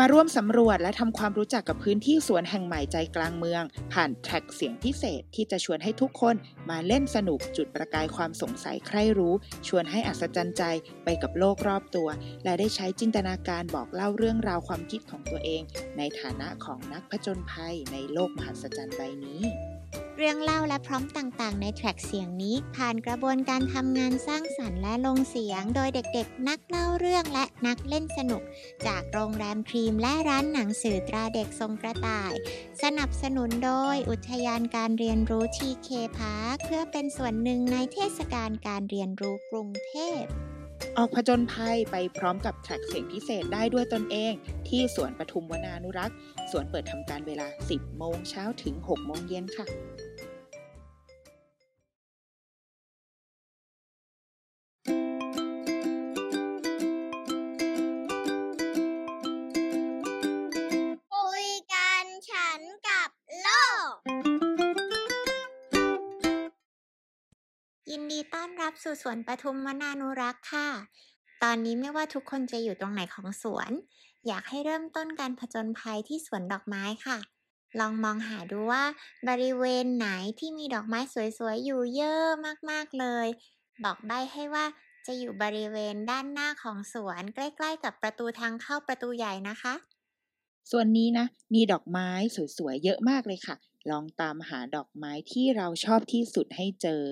มาร่วมสำรวจและทำความรู้จักกับพื้นที่สวนแห่งใหม่ใจกลางเมือง ผ่านแทร็กเสียงพิเศษที่จะชวนให้ทุกคนมาเล่นสนุกจุดประกายความสงสัยใครรู้ ชวนให้อัศจรรย์ใจไปกับโลกรอบตัว และได้ใช้จินตนาการบอกเล่าเรื่องราวความคิดของตัวเอง ในฐานะของนักผจญภัยในโลกมหัศจรรย์ใบนี้ เรื่องเล่าและพร้อมต่างๆ ในแทร็กเสียงนี้ ผ่านกระบวนการทำงานสร้างสรรค์และลงเสียง โดยเด็กๆ นักเล่าเรื่องและนักเล่นสนุก จากโรงแรมครีมและร้านหนังสือตราเด็กทรงกระต่าย สนับสนุนโดยอุทยานการเรียนรู้ทีเคพาร์คเพื่อเป็นส่วนหนึ่งในเทศกาลการเรียนรู้กรุงเทพออกผจญภัยไปพร้อมกับแทร็กเสียงพิเศษได้ด้วยตนเอง ที่สวนปทุมวนานุรักษ์ สวนเปิดทำการเวลา 10 โมงเช้าถึง 6 โมงเย็นค่ะ ยินดีต้อนรับสู่สวนปทุมวนานุรักษ์ค่ะ ตอนนี้ไม่ว่าทุกคนจะอยู่ตรงไหนของสวน อยากให้เริ่มต้นการผจญภัยที่สวนดอกไม้ค่ะ ลองมองหาดูว่า บริเวณไหนที่มีดอกไม้สวยๆ อยู่เยอะมากๆเลย บอกใบให้ว่าจะอยู่บริเวณด้านหน้าของสวนใกล้ๆ กับประตูทางเข้าประตูใหญ่นะคะ ส่วนนี้นะ มีดอกไม้สวยๆ เยอะมากเลยค่ะ ลองตามหาดอกไม้ที่เราชอบที่สุดให้เจอ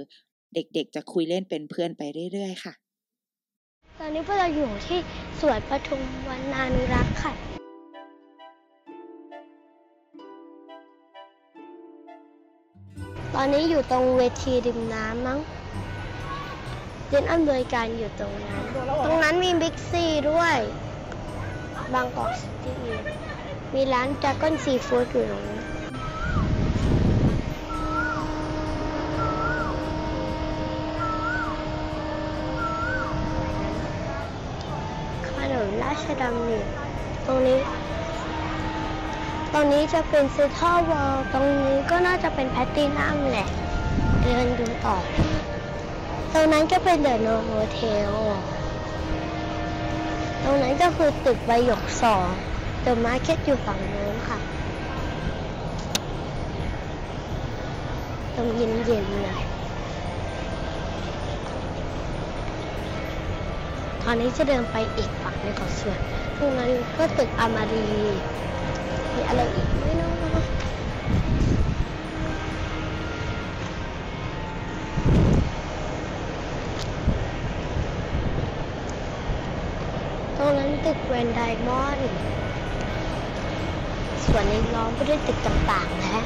เด็กๆ จะคุยเล่นเป็นเพื่อนไปเรื่อยๆ ค่ะ ตอนนี้พวกเราอยู่ที่สวนปทุมวันนานุรักษ์ค่ะ ตอนนี้อยู่ตรงเวทีริมน้ำมั้งเรียนอำนวยการอยู่ตรงนั้น ตรงนั้นมีบิ๊กซีด้วย บางกอกซิตี้มีร้านจากก้นซีฟู้ดอยู่ตรงนั้น ราชดำเนินตรงนี้ ตรงนี้จะเป็นเซทรัลเวิลด์ตรงนี้ก็น่าจะเป็นแพตตินัมแหละเดินดูต่อ ตรงนั้นก็เป็นเดอะโนโฮเทล ตรงนั้นก็คือตึกใบหยกสองเดอะมาร์เก็ตอยู่ฝั่งโน้นค่ะ ตรงเย็นๆเลย ตอนนี้จะเดินไปอีกฝั่งหนึงของสวนตรงนั้นก็ตึกอามารี มีอะไรอีกไม่รู้ตรงนั้นตึกแวนไดมอนด์ส่วนนี้ล้อมไปด้วยตึกต่างๆนะ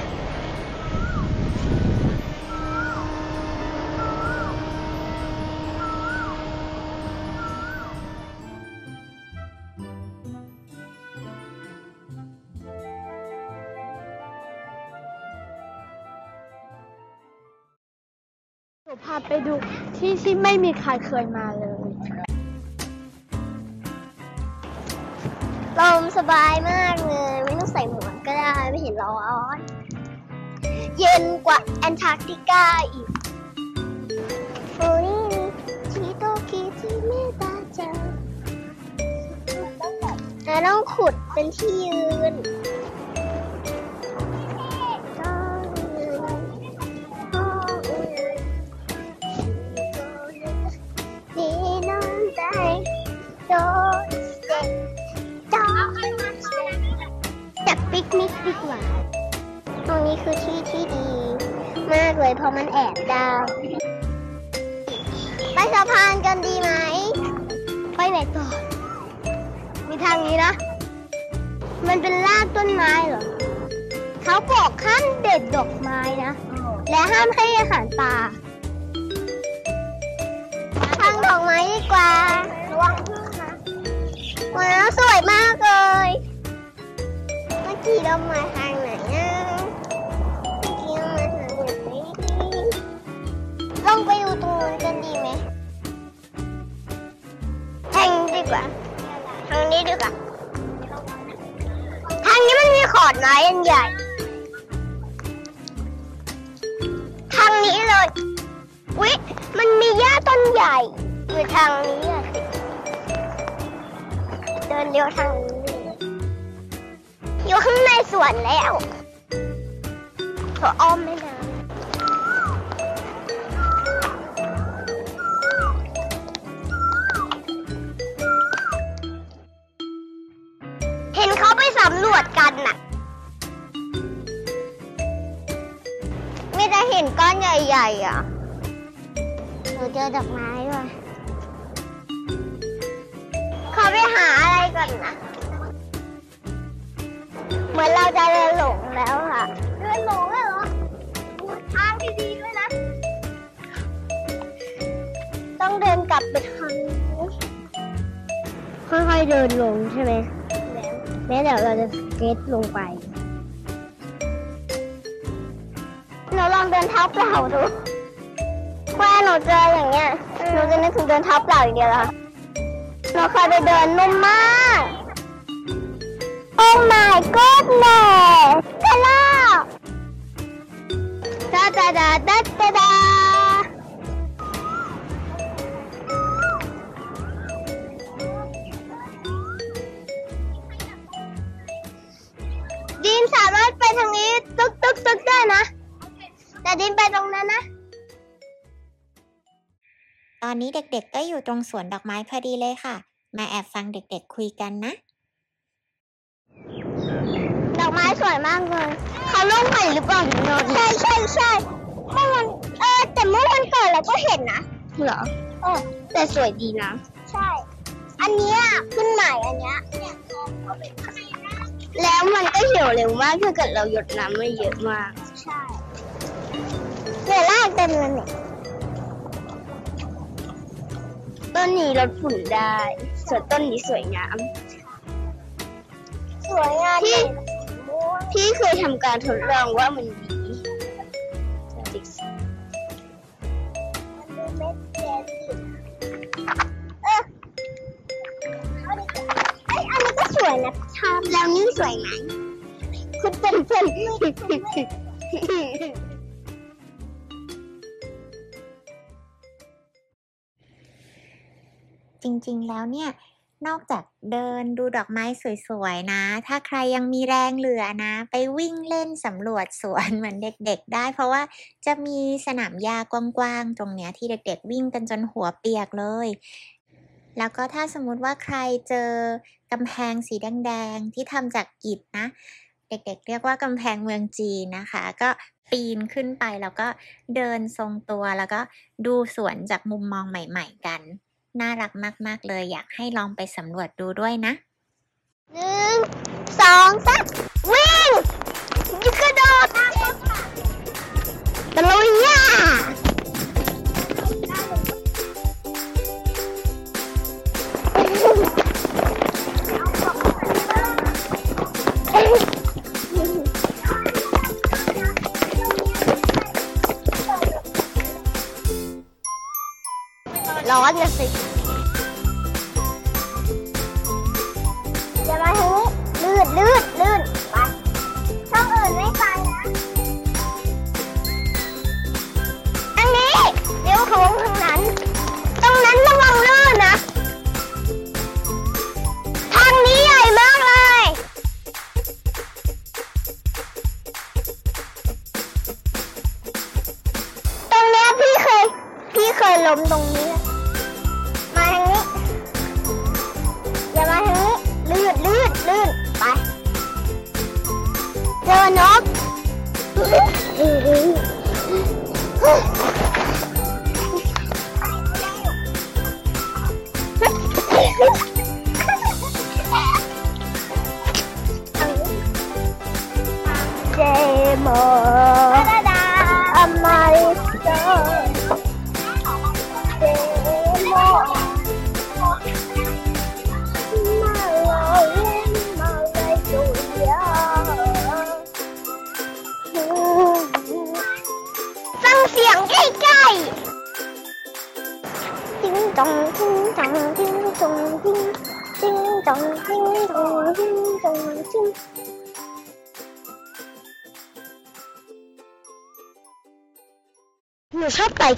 พาไปดูที่ที่ไม่มีใครเคยมาเลยลมสบายมากเลย ไม่ต้องใส่หมวกก็ได้ไม่เห็นร้อน เย็นกว่าแอนตาร์กติกาอีกโอ้นี่ชิโตคิจิเมตาจังแล้วต้องขุดเป็นที่ยืน ดีกว่า ตรงนี้คือที่ที่ดี มากเลยเพราะมันแอบได้ไปสะพานกันดีไหม ไปไหนต่อ มีทางนี้นะ มันเป็นรากต้นไม้เหรอ เขาบอกห้ามเด็ดดอกไม้นะ และห้ามให้อาหารปลาทางดอกไม้ดีกว่าระวังพึ่งนะว้าวสวยมากเลยเมื่อ กี้เรามาทางไหนนะเมื่อกี้เรามาทางไหนลองไปดูตรงนู้นกันดีไหมทางนี้ดีกว่าทางนี้ดีกว่าทางนี้มันมีขอดไม้อันใหญ่ทางนี้เลยวิมันมีหญ้าต้นใหญ่อยู่ทางนี้อะสิเดินเลี้ยวทางนี้ วนแล้ว ขออ้อมไม่นานเห็นเขาไปสำรวจกันน่ะไม่ได้เห็นก้อนใหญ่ๆอะหนูเจอดอกไม้ว่ะเขาไปหาอะไรก่อนนะ เหมือนเราจะเดินหลงแล้วค่ะ เดินหลงเลยเหรอดูทางดีๆด้วยนะ ต้องเดินกลับไปทางนี้ค่อยๆเดินลงใช่ไหมแม้เดี๋ยวเราจะสเก็ตลงไปเราลองเดินเท้าเปล่าดูแม่หนูเจออย่างเงี้ยหนูจะนึกถึงเดินเท้าเปล่าอย่างเดียวละเราเคยไปเดินนุ่มมาก Oh my goodness เจอแล้วดาดาดาดาดาดาดินสามารถไปทางนี้ตึกตึกตึกได้นะ แต่ดินไปตรงนั้นนะตอนนี้เด็กๆก็อยู่ตรงสวนดอกไม้พอดีเลยค่ะ มาแอบฟังเด็กๆคุยกันนะ ดอกไม้ สวยมากเลยเขาลงใหม่หรือเปล่าถึงนอนใช่ใช่ใช่เมื่อวันเออแต่เมื่อวันก่อนเราก็เห็นนะเหรอเออแต่สวยดีนะ ใช่ อันเนี้ยขึ้นใหม่อันเนี้ยแล้วมันก็เหี่ยวเร็วมากถ้าเกิดเราหยดน้ำไม่เยอะมาก ใช่เวลากเต็มเลยเนี่ยต้นนี้ลดฝุ่นได้ ส่วนต้นนี้สวยงาม สวยงามพี่ พี่เคยทำการทดลองว่ามันดีเออเอ้ยอันนี้ก็สวยนะชอบแล้วนี่สวยไหมคุณเป็นเพื่อนจริงๆ แล้วเนี่ย นอกจากเดินดูดอกไม้สวยๆนะ ถ้าใครยังมีแรงเหลือนะ ไปวิ่งเล่นสำรวจสวนเหมือนเด็กๆ ได้ เพราะว่าจะมีสนามหญ้ากว้างๆ ตรงเนี้ยที่เด็กๆ วิ่งกันจนหัวเปียกเลย แล้วก็ถ้าสมมุติว่าใครเจอกำแพงสีแดงๆ ที่ทำจากอิฐนะ เด็กๆ เรียกว่ากำแพงเมืองจีนนะคะ ก็ปีนขึ้นไปแล้วก็เดินทรงตัวแล้วก็ดูสวนจากมุมมองใหม่ ๆ กัน น่ารักมากๆเลย อยากให้ลองไปสำรวจดูด้วยนะหนึ่งสองสามวิ่งยกระโดดตะลุยย่าร้อนนะสิ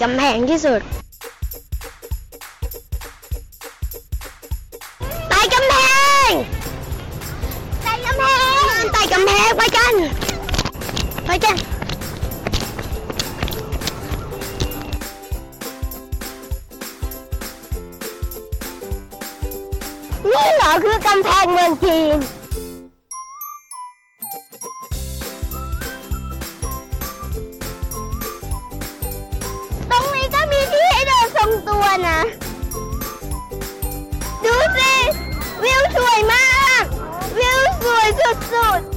กำแพงที่สุด สุดๆ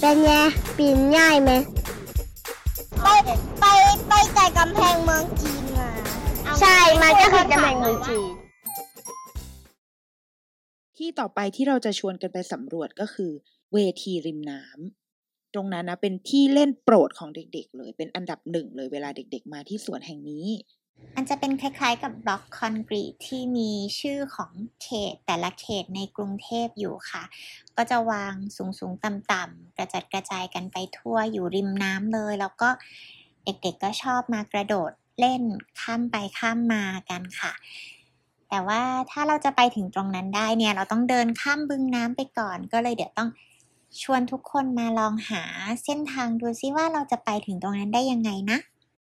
เป็นไงปีนง่ายไหม ไปไปไปแต่กำแพงเมืองจีนมา ใช่ มันก็คือกำแพงเมืองจีน ที่ต่อไปที่เราจะชวนกันไปสำรวจก็คือ เวทีริมน้ำตรงนั้นนะเป็นที่เล่นโปรดของเด็ก ๆ เลย เป็นอันดับหนึ่งเลยเวลาเด็ก ๆ มาที่สวนแห่งนี้ มันจะเป็นคล้ายๆกับบล็อกคอนกรีตที่มีชื่อของเขตแต่ละเขตในกรุงเทพอยู่ค่ะ ก็จะวางสูงๆ ต่ำๆกระจัดกระจายกันไปทั่วอยู่ริมน้ำเลย แล้วก็เด็กๆก็ชอบมากระโดดเล่นข้ามไปข้ามมากันค่ะ แต่ว่าถ้าเราจะไปถึงตรงนั้นได้เนี่ย เราต้องเดินข้ามบึงน้ำไปก่อน ก็เลยเดี๋ยวต้องชวนทุกคนมาลองหาเส้นทางดูซิว่าเราจะไปถึงตรงนั้นได้ยังไงนะ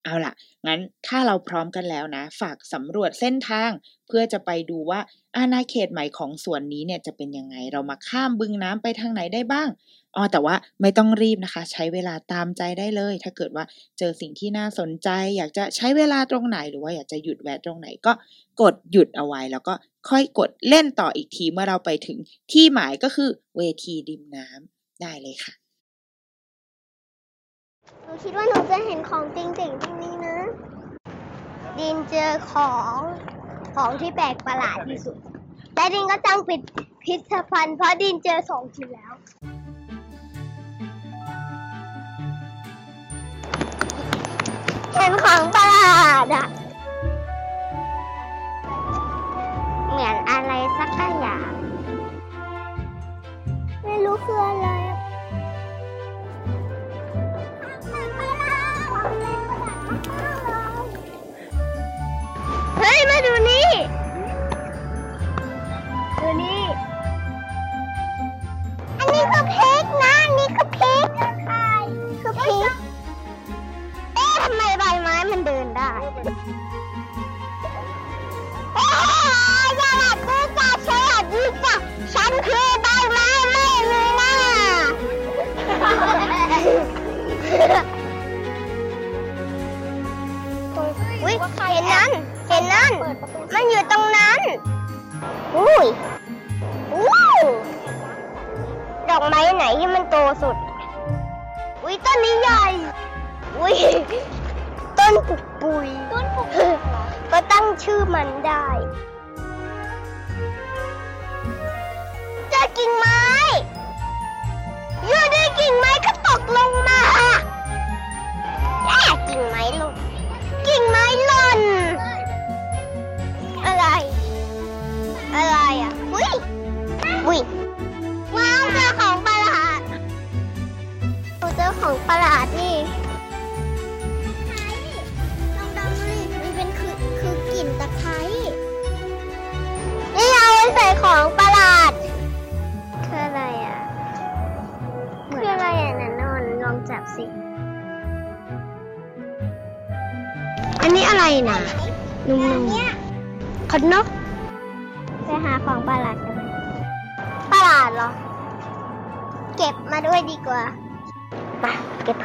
เอาล่ะ งั้นถ้าเราพร้อมกันแล้วนะ ฝากสำรวจเส้นทาง เพื่อจะไปดูว่าอาณาเขตใหม่ของสวนนี้เนี่ยจะเป็นยังไง เรามาข้ามบึงน้ำไปทางไหนได้บ้างอ๋อแต่ว่าไม่ต้องรีบนะคะ ใช้เวลาตามใจได้เลย ถ้าเกิดว่าเจอสิ่งที่น่าสนใจ อยากจะใช้เวลาตรงไหนหรือว่าอยากจะหยุดแวะตรงไหนก็กดหยุดเอาไว้ แล้วก็ค่อยกดเล่นต่ออีกทีเมื่อเราไปถึงที่หมายก็คือเวทีริมน้ำได้เลยค่ะ หนูคิดว่าหนูจะเห็นของจริงๆตรงนี้นะ ดินเจอของของที่แปลกประหลาดที่สุด และดินก็ตั้งปิดพิพิธภัณฑ์เพราะดินเจอสองทีแล้ว เห็นของประหลาดอะเหมือนอะไรสักอย่าง ไม่รู้คืออะไรอะ โอ้ยอย่าหลับดูจ้ะฉันหลับดูจ้ะฉันคือใบไม้ไม่มีหน้าอุ้ยเห็นนั้น เห็นนั้น มันอยู่ตรงนั้น อุ้ยอู้ดอกไม้ไหนที่มันโตสุด อุ้ยต้นนี้ใหญ่ อุ้ยต้น ปุย ต้นปุกก็ตั้งชื่อมันได้ เจอกิ่งไม้อยู่ดีกิ่งไม้ก็ตกลงมาแย่กิ่งไม้ลงกิ่งไม้หล่น อะไร อะไรอะ อุ้ย อุ้ย ว้าวเจอของประหลาดเจอของประหลาดนี่ ของประหลาดคืออะไรอะคืออะไรอะนันนนลองจับสิ อันนี้อะไรนะนุ่มๆขนกไปหาของประหลาดกันไหมประหลาดเหรอ เก็บมาด้วยดีกว่าไปเก็บไป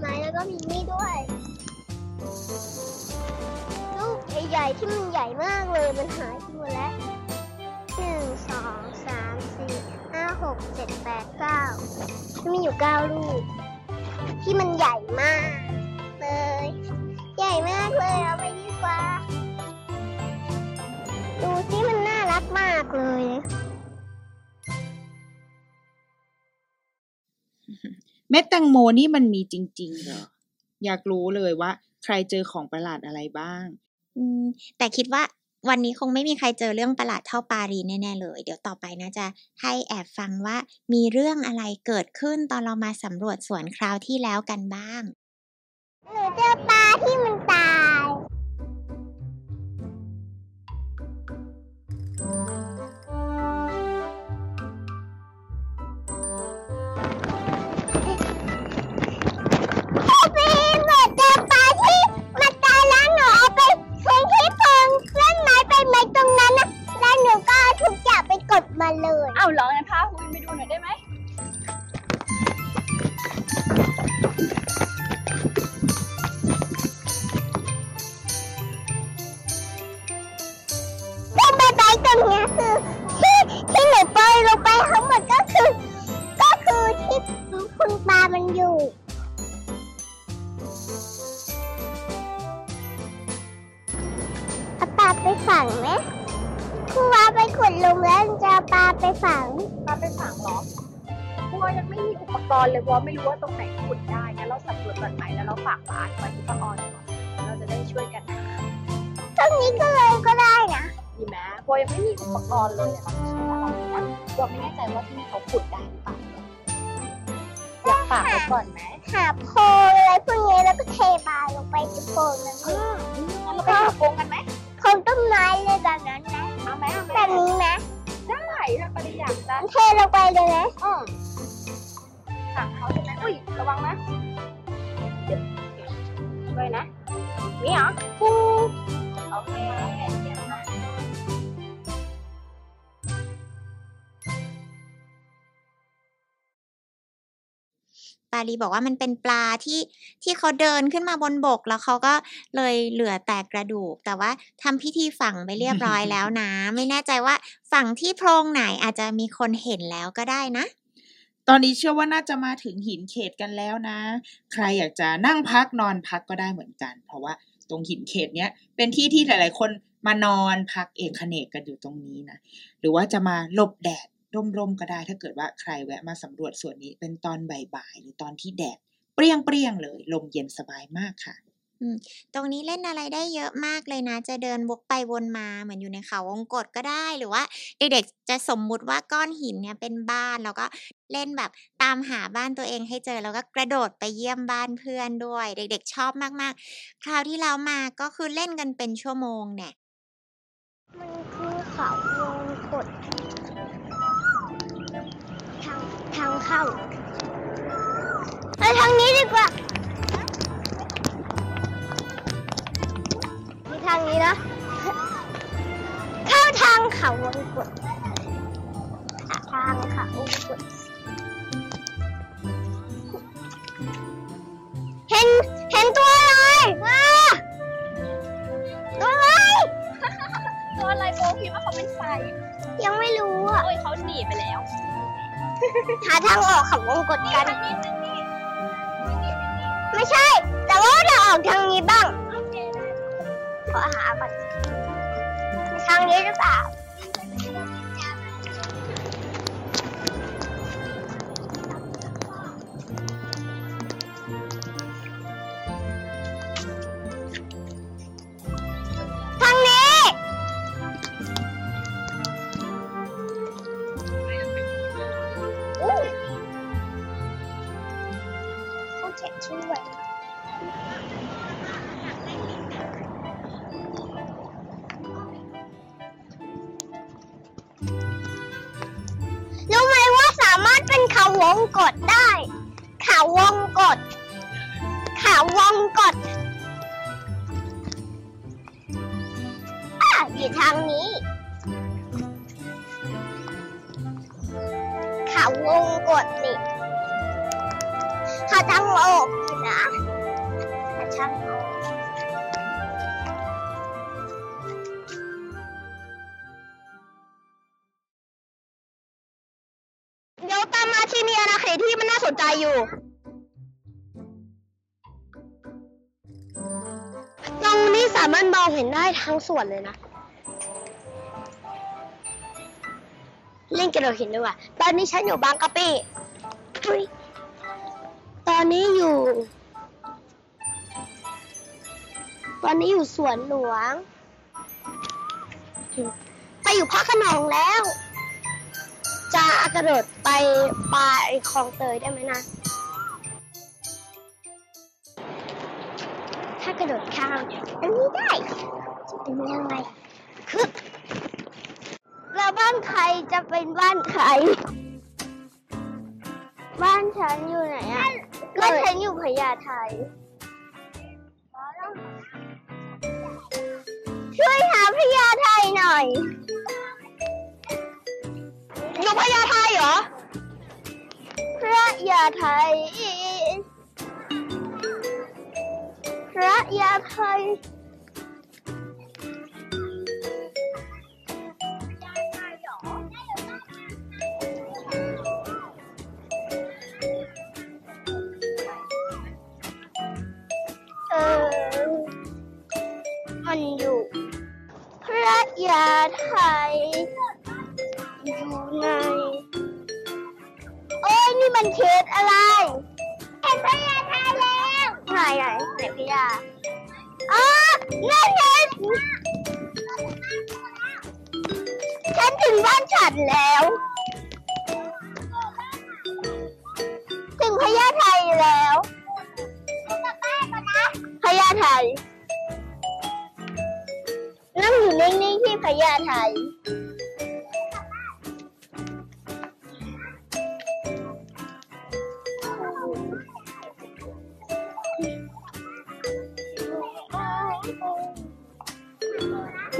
ไหมแล้วก็มีนี่ด้วยลูกใหญ่ๆที่มันใหญ่มากเลยมันหายไปหมดแล้วหนึ่งสองสามสี่ห้าหกเจ็ดแปดเก้ามันมีอยู่เก้าลูก ที่มันใหญ่มาก เลย ใหญ่มากเลยเอาไปดีกว่า ดูสิมันน่ารักมากเลย เม็ดแตงโมนี่มันมีจริงๆเหรออยากรู้เลยว่า ใครเจอของประหลาดอะไรบ้าง อืมแต่คิดว่าวันนี้คงไม่มีใครเจอเรื่องประหลาดเท่าปารีแน่ๆเลย เดี๋ยวต่อไปนะจะให้แอบฟังว่ามีเรื่องอะไรเกิดขึ้นตอนเรามาสำรวจสวนคราวที่แล้วกันบ้าง หนูเจอปลาที่มันตาย ตรงนั้นนะแล้วหนูก็เอาทุกอย่างไปกดมาเลยเอาเหรองั้นพาคุณไปดูหน่อยได้ไหมที่ใบไม้ตรงเนี้ยคือที่ที่หนูปล่อยลงไปทั้งหมดก็คือ ก็คือที่คุณปลามันอยู่ ไปฝังไหมครูว่าไปขุดหลุมแล้วจะเอาปลาไปฝังพาไปฝังเหรอเพราะว่ายังไม่มีอุปกรณ์เลยเพราะว่าไม่รู้ว่าตรงไหนขุดได้งั้นเราสำรวจก่อนไหมแล้วเราฝากร้านไว้ที่ป้าออนก่อนเราจะได้ช่วยกันหาตรงนี้ก็เลยก็ได้นะดีไหมเพราะยังไม่มีอุปกรณ์เลยอะเราจะใช้อะไรนะเราไม่แน่ใจว่าที่นี่เขาขุดได้หรือเปล่าอยากฝากไว้ก่อนไหมหาโพรงอะไรพวกนี้แล้วก็เทปลาลงไปในโพรงนั้นเอองั้นเราไปหาโพรงกันไหม โพรงต้นไม้เลยแบบนั้นนะเอาไหมเอาไหมแบบนี้นะได้ถ้าปริอยากจะเทลงไปเลยนะอืมสั่งเขาใช่ไหมอุ้ยระวังนะเดี๋ยวช่วยนะนี่เหรอฟูโอเค ปารีบอกว่ามันเป็นปลาที่ที่เขาเดินขึ้นมาบนบก แล้วเขาก็เลยเหลือแต่กระดูก แต่ว่าทำพิธีฝังไปเรียบร้อยแล้วนะ ไม่แน่ใจว่าฝังที่โพรงไหนอาจจะมีคนเห็นแล้วก็ได้นะ ตอนนี้เชื่อว่าน่าจะมาถึงหินเขตกันแล้วนะ ใครอยากจะนั่งพักนอนพักก็ได้เหมือนกัน เพราะว่าตรงหินเขตเนี้ยเป็นที่ที่หลาย ๆ คนมานอนพักเอกเขนกกันอยู่ตรงนี้นะ หรือว่าจะมาหลบแดด ร่มๆก็ได้ ถ้าเกิดว่าใครแวะมาสำรวจส่วนนี้เป็นตอนบ่ายๆหรือตอนที่แดดเปรี้ยงๆเลย ลมเย็นสบายมากค่ะตรงนี้เล่นอะไรได้เยอะมากเลยนะ จะเดินวกไปวนมาเหมือนอยู่ในเขาวงกตก็ได้หรือว่าเด็กๆจะสมมุติว่าก้อนหินเนี่ยเป็นบ้านแล้วก็เล่นแบบตามหาบ้านตัวเองให้เจอแล้วก็กระโดดไปเยี่ยมบ้านเพื่อนด้วย เด็กๆชอบมากๆ คราวที่แล้วมาก็คือเล่นกันเป็นชั่วโมงเนี่ยมันคือเขาวงกด ทางเข้าไปทางนี้ดีกว่ามีทางนี้นะ เข้าทางเขาวงกดทางเขาวงกด หาทางออกของวงกดกัน ไม่ใช่ แต่ว่าเราออกทางนี้บ้าง ขอหาก่อนทางนี้หรือเปล่า ตรงนี้สามารถมองเห็นได้ทั้งส่วนเลยนะ เล่นกระโดดหินด้วยว่ะตอนนี้ฉันอยู่บางกะปิตอนนี้อยู่ ตอนนี้อยู่สวนหลวง ไปอยู่พระขนงแล้ว จะกระโดดไปปลายคลองเตยได้ไหมนะ อันนี้ได้จะเป็นยังไงคือแล้วบ้านใครจะเป็นบ้านใคร บ้านฉันอยู่ไหนอะบ้านฉันอยู่พญาไทช่วยหาพญาไทหน่อย อยู่พญาไทเหรอพระยาไท ยพ ญาไทย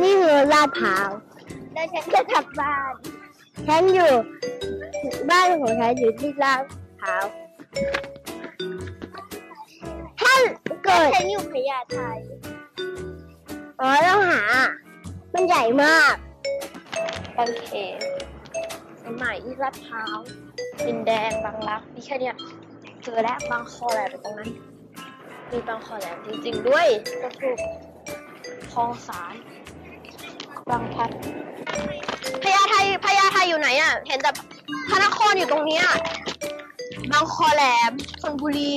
นี่คือลาดพร้าวแล้วฉันก็กลับบ้าน ฉันอยู่ บ้านของฉันอยู่ที่ลาดพร้าว ถ้าเกิด ฉันอยู่พญาไทอ๋อต้องหา มันใหญ่มากบางเขนสายใหม่ที่ลาดพร้าวดินแดงบางรักนี่แค่เนี้ยเจอแล้วบางคอแหลมอยู่ตรงนั้น มีบางคอแหลมจริงๆด้วยก็ถูกคลองสารบางพลัดพญาไทพญาไทอยู่ไหนอะ เห็นแต่พระนครอยู่ตรงเนี้ยบางคอแหลมชลบุรี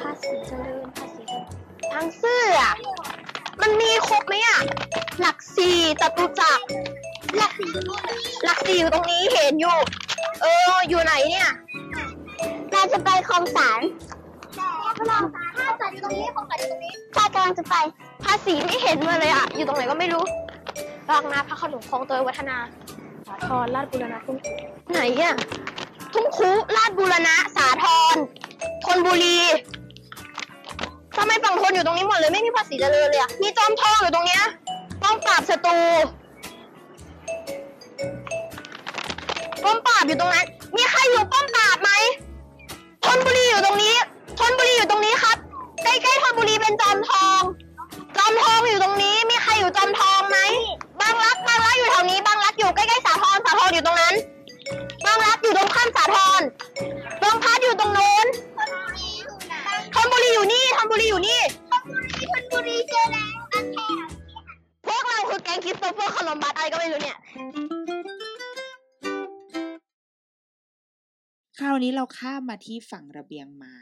ภาษีเจริญภาษีเจริญทางซื่ออะ มันมีครบไหมอะ หลักสี่จตุจักรหลักสี่หลักสี่อยู่ตรงนี้เห็นอยู่ เออ อยู่ไหนเนี่ย เราจะไปคลองสารคลองสารถ้าสารอยู่ตรงนี้คลองสารอยู่ตรงนี้ถ้ากำลังจะไปภาษีไม่เห็นมาเลยอะ อยู่ตรงไหนก็ไม่รู้บางนาพระโขนงคลองเตยวัฒนาสาทรลาดบุรณะทุ่งคุไหนอะทุ่งคุลาดบุรณะ สาทรธนบุรี ทำไมฝั่งทนอยู่ตรงนี้หมดเลยไม่มีภาษีเจริญเลยอะมีจอมทองอยู่ตรงเนี้ยป้อมปราบศัตรูป้อมปราบอยู่ตรงนั้น มีใครอยู่ป้อมปราบไหม คือแก๊งคริสโตเฟอร์โคลัมบัสอะไรก็ไม่รู้เนี่ย คราวนี้เราข้ามมาที่ฝั่งระเบียงไม้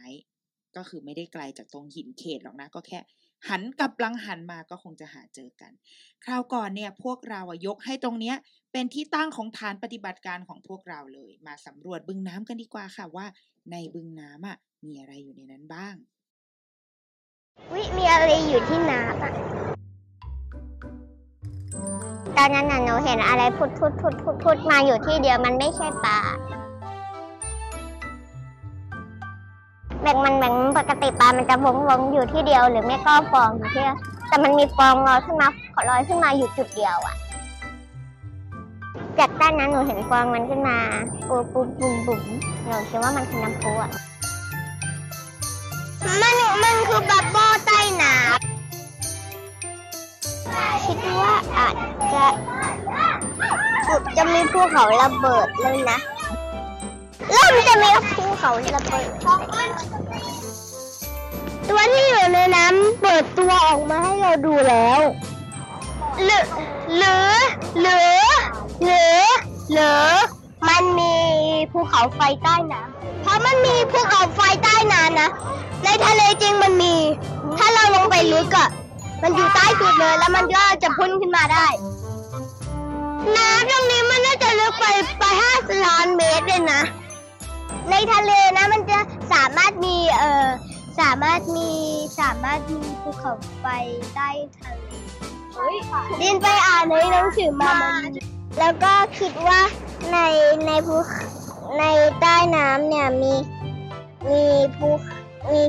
ก็คือไม่ได้ไกลจากตรงหินเขตหรอกนะ ก็แค่ หันกลับหลังหันมาก็คงจะหาเจอกัน คราวก่อนเนี่ยพวกเราอะยกให้ตรงเนี้ย เป็นที่ตั้งของฐานปฏิบัติการของพวกเราเลย มาสำรวจบึงน้ำกันดีกว่าค่ะว่า ในบึงน้ำอะมีอะไรอยู่ในนั้นบ้าง วิมีอะไรอยู่ที่น้ำอะ ตอนนั้นหนูเห็นอะไรพุดพุดพุดพุดพุดมาอยู่ที่เดียวมันไม่ใช่ป่าแบ่งมันแบ่งปกติปลามันจะวงวงอยู่ที่เดียว หรือไม่ก็ฟองอยู่ที่แต่มันมีฟองลอยขึ้นมาขอลอยขึ้นมาอยู่จุดเดียวอะ จากด้านนั้นหนูเห็นฟองมันขึ้นมาปูปูบุ๋มบุ๋มหนูคิดว่ามันคือน้ำพุอะมันมันคือบับเบิ้ลใต้น้ำ คิดว่าอาจจะจะมีภูเขาระเบิดเลยนะเริ่มจะมีภูเขาระเบิด ตัวที่อยู่ในน้ำเปิดตัวออกมาให้เราดูแล้ว หรือหรือหรือหรือหรือมันมีภูเขาไฟใต้น้ำเพราะมันมีภูเขาไฟใต้น้ำนะ ในทะเลจริงมันมี ถ้าเราลงไปลึกอะ มันอยู่ใต้สุดเลยแล้วมันก็จะพุ่นขึ้นมาได้ น้ำตรงนี้มันน่าจะลึกไปไปห้าสิบล้านเมตรเลยนะ ในทะเลนะมันจะสามารถมีเอ่อสามารถมีสามารถมีภูเขาไฟใต้ทะเลดินไปอ่านในหนังสือมามันแล้วก็คิดว่าในในภูในใต้น้ำเนี่ยมีมีภูมี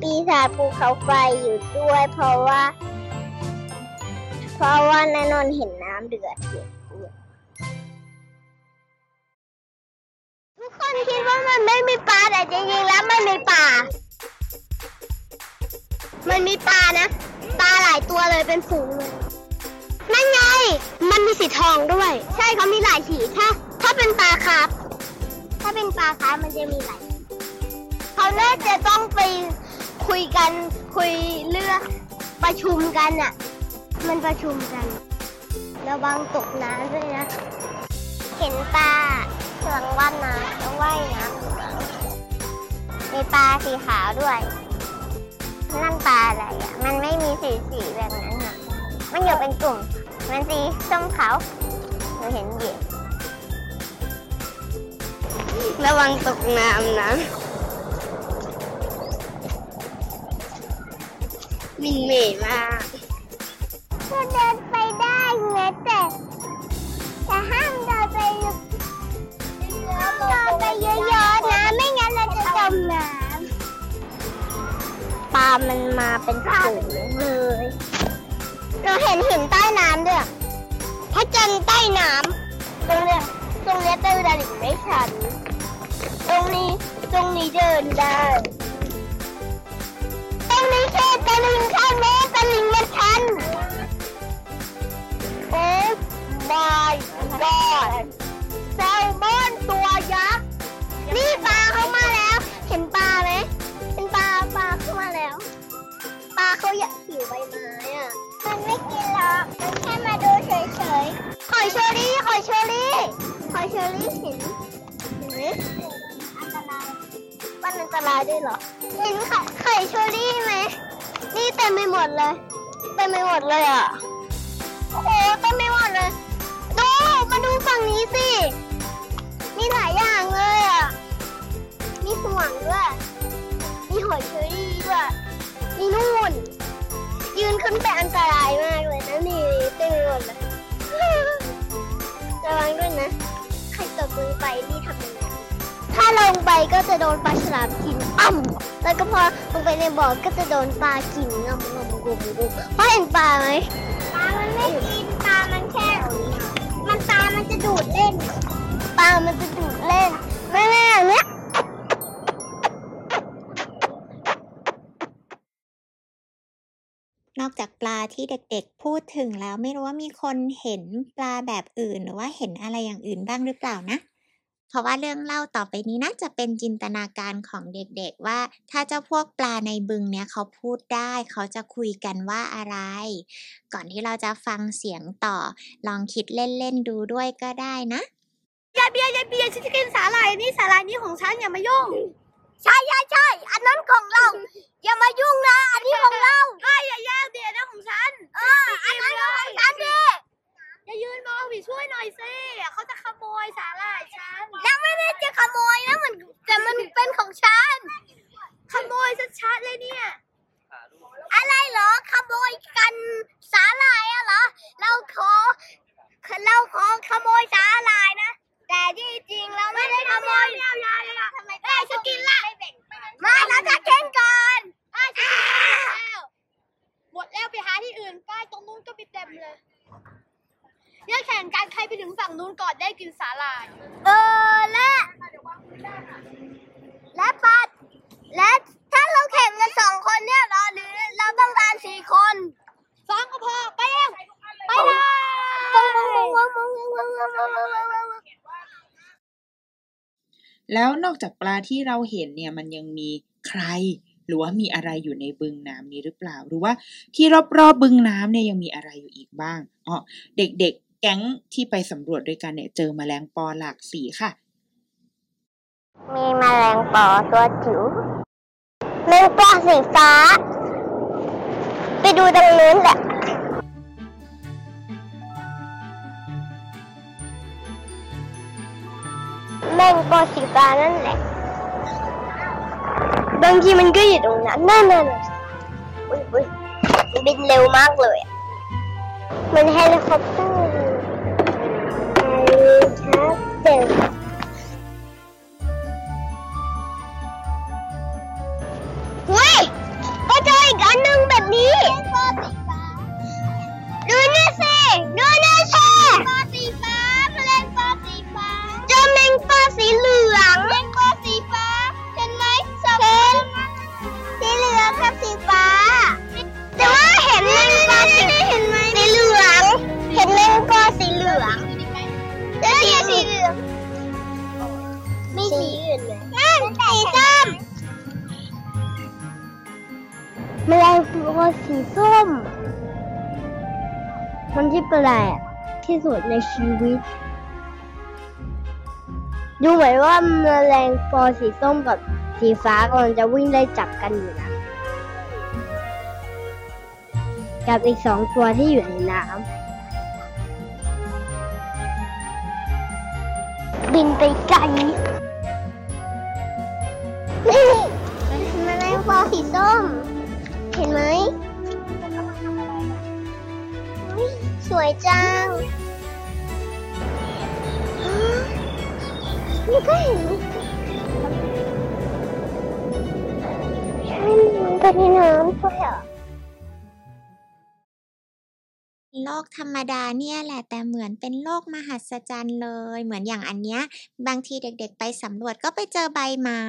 ปีศาจภูเขาไฟอยู่ด้วยเพราะว่า เพราะว่านนนท์เห็นน้ำเดือดอยู่ทุกคนคิดว่ามันไม่มีปลาแต่จริงๆแล้วมันมีปลา มันมีปลานะ ปลาหลายตัวเลยเป็นฝูงเลยนั่นไง มันมีสีทองด้วย ใช่เขามีหลายสีถ้าถ้าเป็นปลาครับ ถ้าเป็นปลาครับมันจะมีหลายเขาน่าจะต้องไปคุยกันคุยเรื่องประชุมกันอะ มันประชุมกัน ระวังตกน้ำด้วยนะ เห็นปลากำลังว่ายน้ำแล้วว่ายน้ำอยู่มีปลาสีขาวด้วยนั่นปลาอะไรอะ มันไม่มีสีสีแบบนั้นอะ มันอยู่เป็นกลุ่ม มันสีส้มขาวหนูเห็นเหยียระวังตกน้ำนะมินเมมาก ก็เดินไปได้ไงแต่แต่ห้ามเดินไปห้ามเดินไปเยอะๆนะไม่งั้นเราจะจมน้ำปลามันมาเป็นฝูงเลยเราเห็นหินใต้น้ำด้วยพระจันทร์ใต้น้ำตรงเนี้ยตรงเนี้ยเดินได้หรือไม่ชันตรงนี้ตรงนี้เดินได้ตรงนี้แค่ตะลิงข้างแม่ my god แซลมอนตัวยักษ์ นี่ปลาเข้ามาแล้ว เห็นปลาไหมเป็นปลาปลาเข้ามาแล้ว ปลาเขาอยากหิวใบไม้อะ มันไม่กินหรอก มันแค่มาดูเฉยๆ หอยเชอรี่ หอยเชอรี่ หอยเชอรี่เห็นเห็นไหมอันตรายมันอันตรายด้วยเหรอ เห็นไข่ไข่เชอรี่ไหม นี่เต็มไปหมดเลย เต็มไปหมดเลยอะ โอ้โหเต็มไปหมดเลย มาดูฝั่งนี้สิ มีหลายอย่างเลยอะ มีห่วงด้วย มีหอยเชอรี่ด้วย มีนู่น ยืนขึ้นไปอันตรายมากเลยนะนี่เต็มไปหมดเลยระวังด้วยนะ ใครตกลงไปนี่ทำยังไง ถ้าลงไปก็จะโดนปลาฉลามกินอ้ำแล้วก็พอลงไปในบ่อก็จะโดนปลากินงำงำกุมกุมเพราะเห็นปลาไหมปลามันไม่กินปลามันแค่ มันปลามันจะดูดเล่น ปลามันจะดูดเล่น แม่แม่เนี้ยนอกจากปลาที่เด็กๆพูดถึงแล้วไม่รู้ว่ามีคนเห็นปลาแบบอื่น หรือว่าเห็นอะไรอย่างอื่นบ้างหรือเปล่านะ เพราะว่าเรื่องเล่าต่อไปนี้น่าจะเป็นจินตนาการของเด็กๆ ว่า ถ้าเจ้าพวกปลาในบึงเนี้ยเขาพูดได้ เขาจะคุยกันว่าอะไร ก่อนที่เราจะฟังเสียงต่อ ลองคิดเล่นๆดูด้วยก็ได้นะยายเบียร์ยายเบียร์ฉันจะกินสาหร่ายนี่สาหร่ายนี่ของฉันอย่ามายุ่ง ใช่ใช่ใช่อันนั้นของเรา อย่ามายุ่งนะ อันนี้ของเราก็อย่าแย่งเดียนะของฉัน เอออันนั้นของฉันดิ อย่ายืนมองผีช่วยหน่อยสิเขาจะขโมยสาหร่ายฉันแล้วไม่ได้จะขโมยนะมันแต่มันเป็นของฉัน ขโมยชัดๆเลยเนี่ย อะไรเหรอขโมยกันสาหร่ายอะเหรอ เราขอเราขอขโมยสาหร่ายนะ แต่ที่จริงเราไม่ได้ขโมยเยายทำไมได้ฉักินละมาแล้วจะเค้นก่อหมดแล้วไปหาที่อื่นป้ายตรงนู้นก็มีเต็มเลย เนี่ยแข่งกันใครไปถึงฝั่งนู้นก่อนได้กินสาหร่าย เออและและปัด และถ้าเราแข่งกันสองคนเนี่ยเราหรือเราต้องการสี่คนสองก็พอไปเร็วไปเลยแล้วนอกจากปลาที่เราเห็นเนี่ยมันยังมีใคร หรือว่ามีอะไรอยู่ในบึงน้ำนี้หรือเปล่า หรือว่าที่รอบๆบึงน้ำเนี่ยยังมีอะไรอยู่อีกบ้างอ๋อเด็กๆ แก๊งที่ไปสำรวจด้วยกันเนี่ยเจอแมลงปอหลากสีค่ะ มีแมลงปอตัวจิ๋วแมงปอสีฟ้า ไปดูตรงนู้นแหละแมงปอสีฟ้านั่นแหละ บางทีมันก็อยู่ตรงนั้นนั่นน่ะอุ้ยอุ้ยมันบินเร็วมากเลย มันเฮลิคอปเตอร์ อ ปลกที่สุดในชีวิต ดูเหมือนว่าแมลงปอสีส้มกับสีฟ้ากำลังจะวิ่งไล่จับกันอยู่นะ กับอีกสองตัวที่อยู่ในน้ำบินไปไกลนี่แมลงปอสีส้ม ยสวยจังฮะนี่ก็เห็น โลกธรรมดาเนี่ยแหละแต่เหมือนเป็นโลกมหัศจรรย์เลย เหมือนอย่างอันเนี้ยบางทีเด็กๆ ไปสำรวจก็ไปเจอใบไม้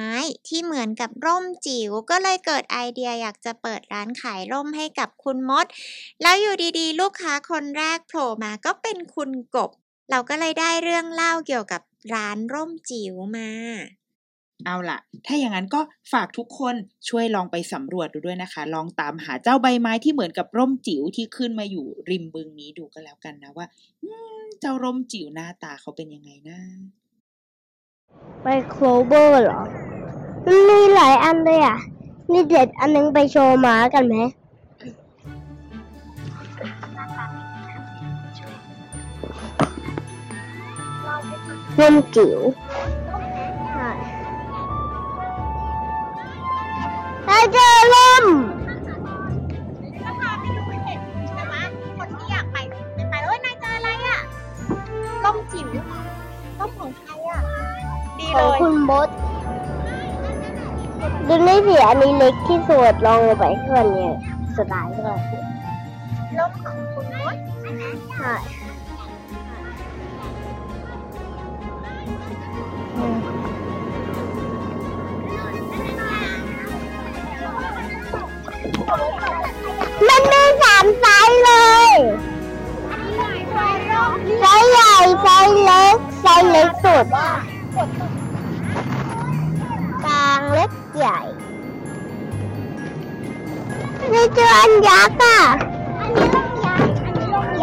ที่เหมือนกับร่มจิ๋วก็เลยเกิดไอเดียอยากจะเปิดร้านขายร่มให้กับคุณมด แล้วอยู่ดีๆ ลูกค้าคนแรกโผล่มาก็เป็นคุณกบ เราก็เลยได้เรื่องเล่าเกี่ยวกับร้านร่มจิ๋วมา เอาล่ะถ้าอย่างนั้นก็ฝากทุกคนช่วยลองไปสำรวจดูด้วยนะคะ ลองตามหาเจ้าใบไม้ที่เหมือนกับร่มจิ๋วที่ขึ้นมาอยู่ริมบึงนี้ดูก็แล้วกันนะว่าเจ้าร่มจิ๋วหน้าตาเขาเป็นยังไงนะ ไปโคลเบอร์เหรอ มีหลายอันเลยอะ นี่เด็ดอันนึงไปโชว์ม้ากันไหมร่มจิ๋ว ถ้าเจอร่มก็พาไปดูเห็นใช่ไหมคนที่อยากไปไปไปแล้วนายเจออะไรอะร่มจิ๋วร่มของใครอะ ดีขเลองย คุณบดดูนี่สิอันนี้เล็กที่สุดลองลงไปเพื่อนเนี่ยสไตล์ก็ร่มของคุณมดใช่อื มันมีสามไซส์เลยไซส์ใหญ่ไซส์เล็กไซส์เล็กสุดกลางเล็กใหญ่นี่เจออันยักษ์อะ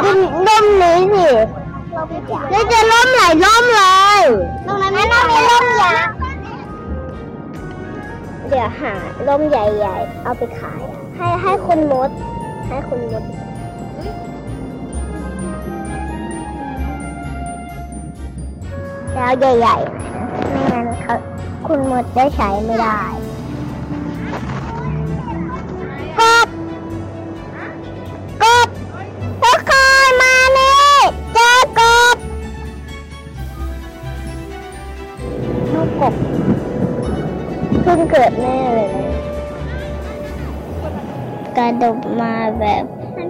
อันนี้ร่มนี้สินี่จะร่มหลายร่มเลยตรงนั้นไม่มีร่มยักษ์ เดี๋ยวหาร่มใหญ่ ๆ เอาไปขาย ให้ให้คุณมด ให้คุณมดแล้วใหญ่ๆไม่งั้นเขาคุณมดได้ใช้ไม่ได้ ดแน่เลยนะกระดบมาแบบ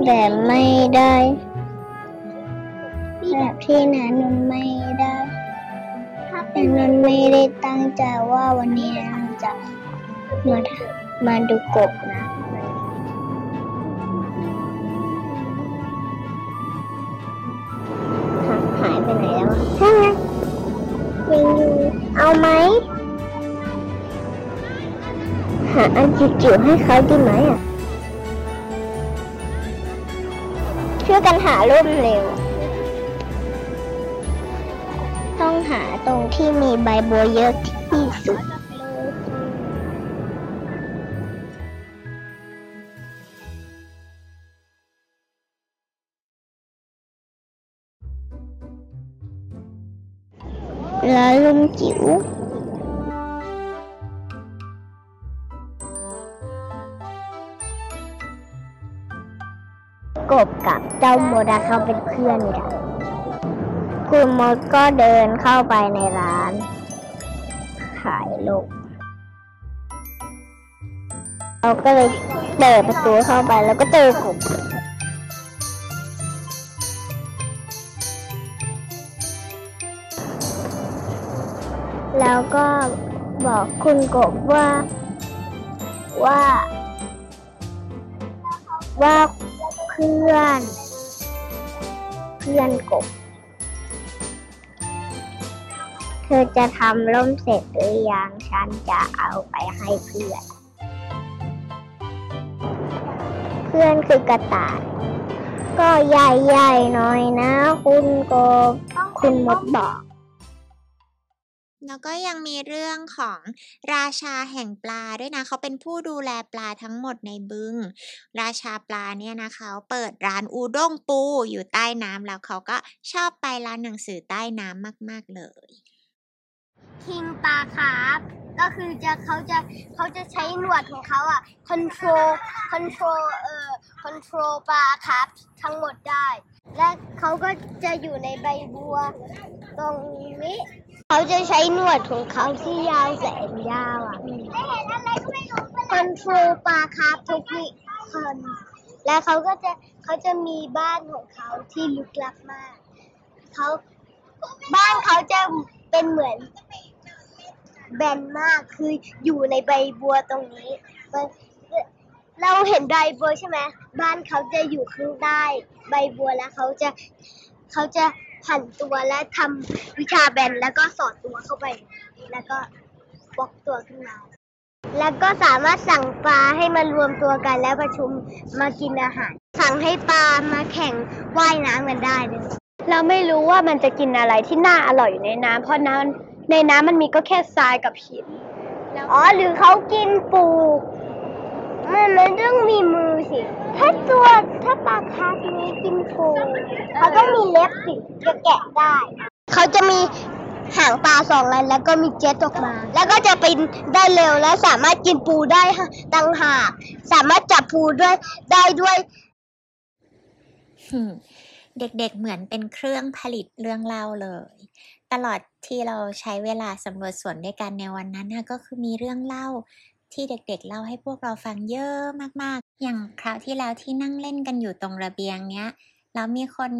แต่ไม่ได้ แบบที่นานุนไม่ได้แต่นุนไม่ได้ตั้งใจว่าวันนี้นานุนจะมามาดูกบนะหายไปไหนแล้วอะใช่ไงยังอยู่เอาไหมหาอันจิ๋วๆให้เขาดีไหมอะ วยกันหาร่มเร็ว ต้องหาตรงที่มีใบบัวเยอะ จ้าโมดาเขาเป็นเพื่อนกัน คุณมดก็เดินเข้าไปในร้าน ขายลูกเราก็เลยเปิดประตูเข้าไปแล้วก็เจอกบแล้วก็บอกคุณกบว่าว่าว่าเพื่อน พื่อนกบ เธอจะทำร่มเสร็จหรือยัง ฉันจะเอาไปให้เพื่อน เพื่อนคือกระต่าย ก็ใหญ่ๆหน่อยนะ คุณกบ คุณมดบอก แล้วก็ยังมีเรื่องของราชาแห่งปลาด้วยนะ เขาเป็นผู้ดูแลปลาทั้งหมดในบึง ราชาปลาเนี่ยนะคะเปิดร้านอูด้งปูอยู่ใต้น้ำแล้วเขาก็ชอบไปร้านหนังสือใต้น้ำมาก ๆ เลย king ปลาคาร์ฟก็คือจะเขาจะเขาจะใช้หนวดของเขาอะ control control เอ่อ control ปลาคาร์ฟทั้งหมดได้ และเขาก็จะอยู่ในใบบัวตรงนี้ เขาจะใช้หนวดของเขาที่ยาวแสนยาวอะ control ปลาคาร์ฟทุกวิคนและเขาก็จะเขาจะมีบ้านของเขาที่ลึกลับมากเขาบ้านเขาจะเป็นเหมือนแบนมากคืออยู่ในใบบัวตรงนี้มันเราเห็นใบบัวใช่ไหมบ้านเขาจะอยู่ข้างใต้ใบบัวแล้วเขาจะเขาจะ ผันตัวและทำวิชาแบนแล้วก็สอดตัวเข้าไป แล้วก็บล็อกตัวขึ้นมา แล้วก็สามารถสั่งปลาให้มารวมตัวกันแล้วประชุมมากินอาหาร สั่งให้ปลามาแข่งว่ายน้ำกันได้เลยเราไม่รู้ว่ามันจะกินอะไรที่น่าอร่อยอยู่ในน้ำเพราะน้ำในน้ำมันมีก็แค่ทรายกับหินอ๋อหรือเขากินปูมันมันต้องมีมือสิ ถ้าตัวถ้าปลาคาร์ฟนี้กินปูเขาต้องมีเล็บสิจะแกะได้ เขาจะมีหางปลาสองอันแล้วก็มีเจ็ตออกมา แล้วก็จะบินได้เร็วและสามารถกินปูได้ตังหาก สามารถจับปูด้วยได้ด้วยอืมเด็กๆเหมือนเป็นเครื่องผลิตเรื่องเล่าเลย ตลอดที่เราใช้เวลาสำรวจสวนด้วยกันในวันนั้นนะก็คือมีเรื่องเล่า ที่เด็กๆเล่าให้พวกเราฟังเยอะมากๆ อย่างคราวที่แล้วที่นั่งเล่นกันอยู่ตรงระเบียงเนี้ยแล้วมีคน